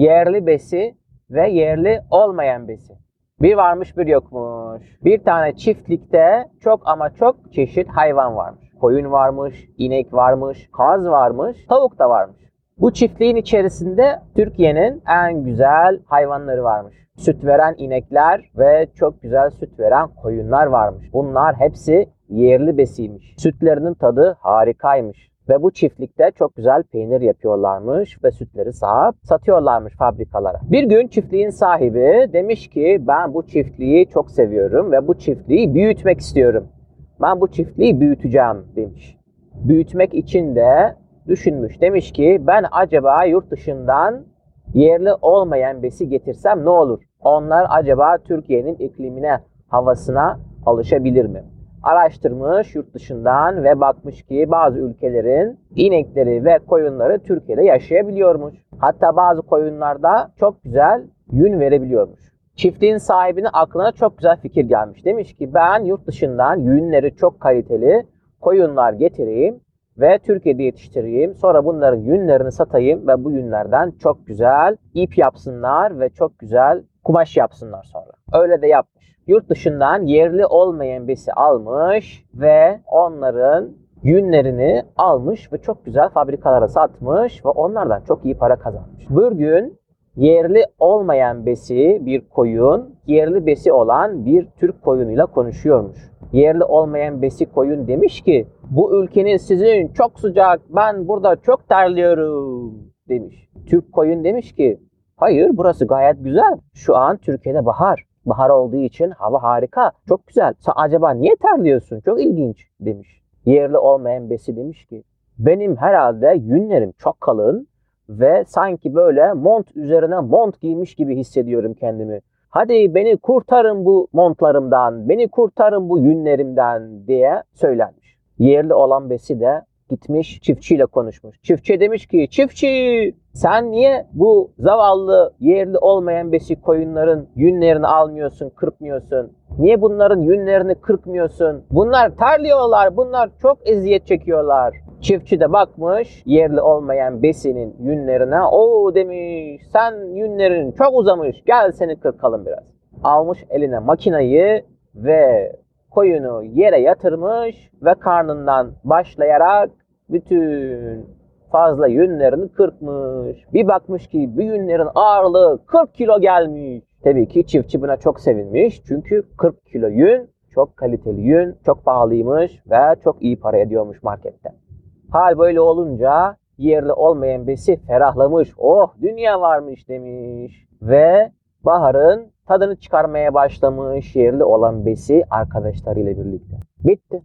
yerli besi ve yerli olmayan besi. Bir varmış bir yokmuş. Bir tane çiftlikte çok ama çok çeşit hayvan varmış. Koyun varmış, inek varmış, kaz varmış, tavuk da varmış. Bu çiftliğin içerisinde Türkiye'nin en güzel hayvanları varmış. Süt veren inekler ve çok güzel süt veren koyunlar varmış. Bunlar hepsi yerli besiymiş. Sütlerinin tadı harikaymış. Ve bu çiftlikte çok güzel peynir yapıyorlarmış ve sütleri sağıp satıyorlarmış fabrikalara. Bir gün çiftliğin sahibi demiş ki ben bu çiftliği çok seviyorum ve bu çiftliği büyütmek istiyorum. Ben bu çiftliği büyüteceğim demiş. Büyütmek için de düşünmüş. Demiş ki ben acaba yurt dışından yerli olmayan besi getirsem ne olur? Onlar acaba Türkiye'nin iklimine, havasına alışabilir mi? Araştırmış yurt dışından ve bakmış ki bazı ülkelerin inekleri ve koyunları Türkiye'de yaşayabiliyormuş. Hatta bazı koyunlarda çok güzel yün verebiliyormuş. Çiftliğin sahibine aklına çok güzel fikir gelmiş. Demiş ki ben yurt dışından yünleri çok kaliteli koyunlar getireyim ve Türkiye'de yetiştireyim. Sonra bunların yünlerini satayım ve bu yünlerden çok güzel ip yapsınlar ve çok güzel kumaş yapsınlar sonra. Öyle de yapmış. Yurt dışından yerli olmayan besi almış ve onların yünlerini almış ve çok güzel fabrikalara satmış ve onlardan çok iyi para kazanmış. Bir gün yerli olmayan besi bir koyun, yerli besi olan bir Türk koyunuyla konuşuyormuş. Yerli olmayan besi koyun demiş ki bu ülkenin sizin çok sıcak ben burada çok terliyorum demiş. Türk koyun demiş ki hayır burası gayet güzel. Şu an Türkiye'de bahar. Bahar olduğu için hava harika. Çok güzel. Acaba niye terliyorsun? Çok ilginç demiş. Yerli olmayan besi demiş ki benim herhalde yünlerim çok kalın ve sanki böyle mont üzerine mont giymiş gibi hissediyorum kendimi. Hadi beni kurtarın bu montlarımdan, beni kurtarın bu yünlerimden diye söylenmiş. Yerli olan besi de gitmiş çiftçiyle konuşmuş. Çiftçi demiş ki çiftçi sen niye bu zavallı yerli olmayan besi koyunların yünlerini almıyorsun, kırpmıyorsun? Niye bunların yünlerini kırpmıyorsun? Bunlar terliyorlar, bunlar çok eziyet çekiyorlar. Çiftçi de bakmış yerli olmayan besinin yünlerine. O demiş sen yünlerin çok uzamış gel seni kırkalım biraz. Almış eline makinayı ve koyunu yere yatırmış ve karnından başlayarak bütün fazla yünlerini kırpmış. Bir bakmış ki bu yünlerin ağırlığı 40 kilo gelmiş. Tabii ki çiftçi buna çok sevinmiş. Çünkü 40 kilo yün çok kaliteli yün, çok pahalıymış ve çok iyi para ediyormuş markette. Hal böyle olunca yerli olmayan besi ferahlamış. Oh dünya varmış demiş. Ve baharın tadını çıkarmaya başlamış yerli olan besi arkadaşlarıyla birlikte. Bitti.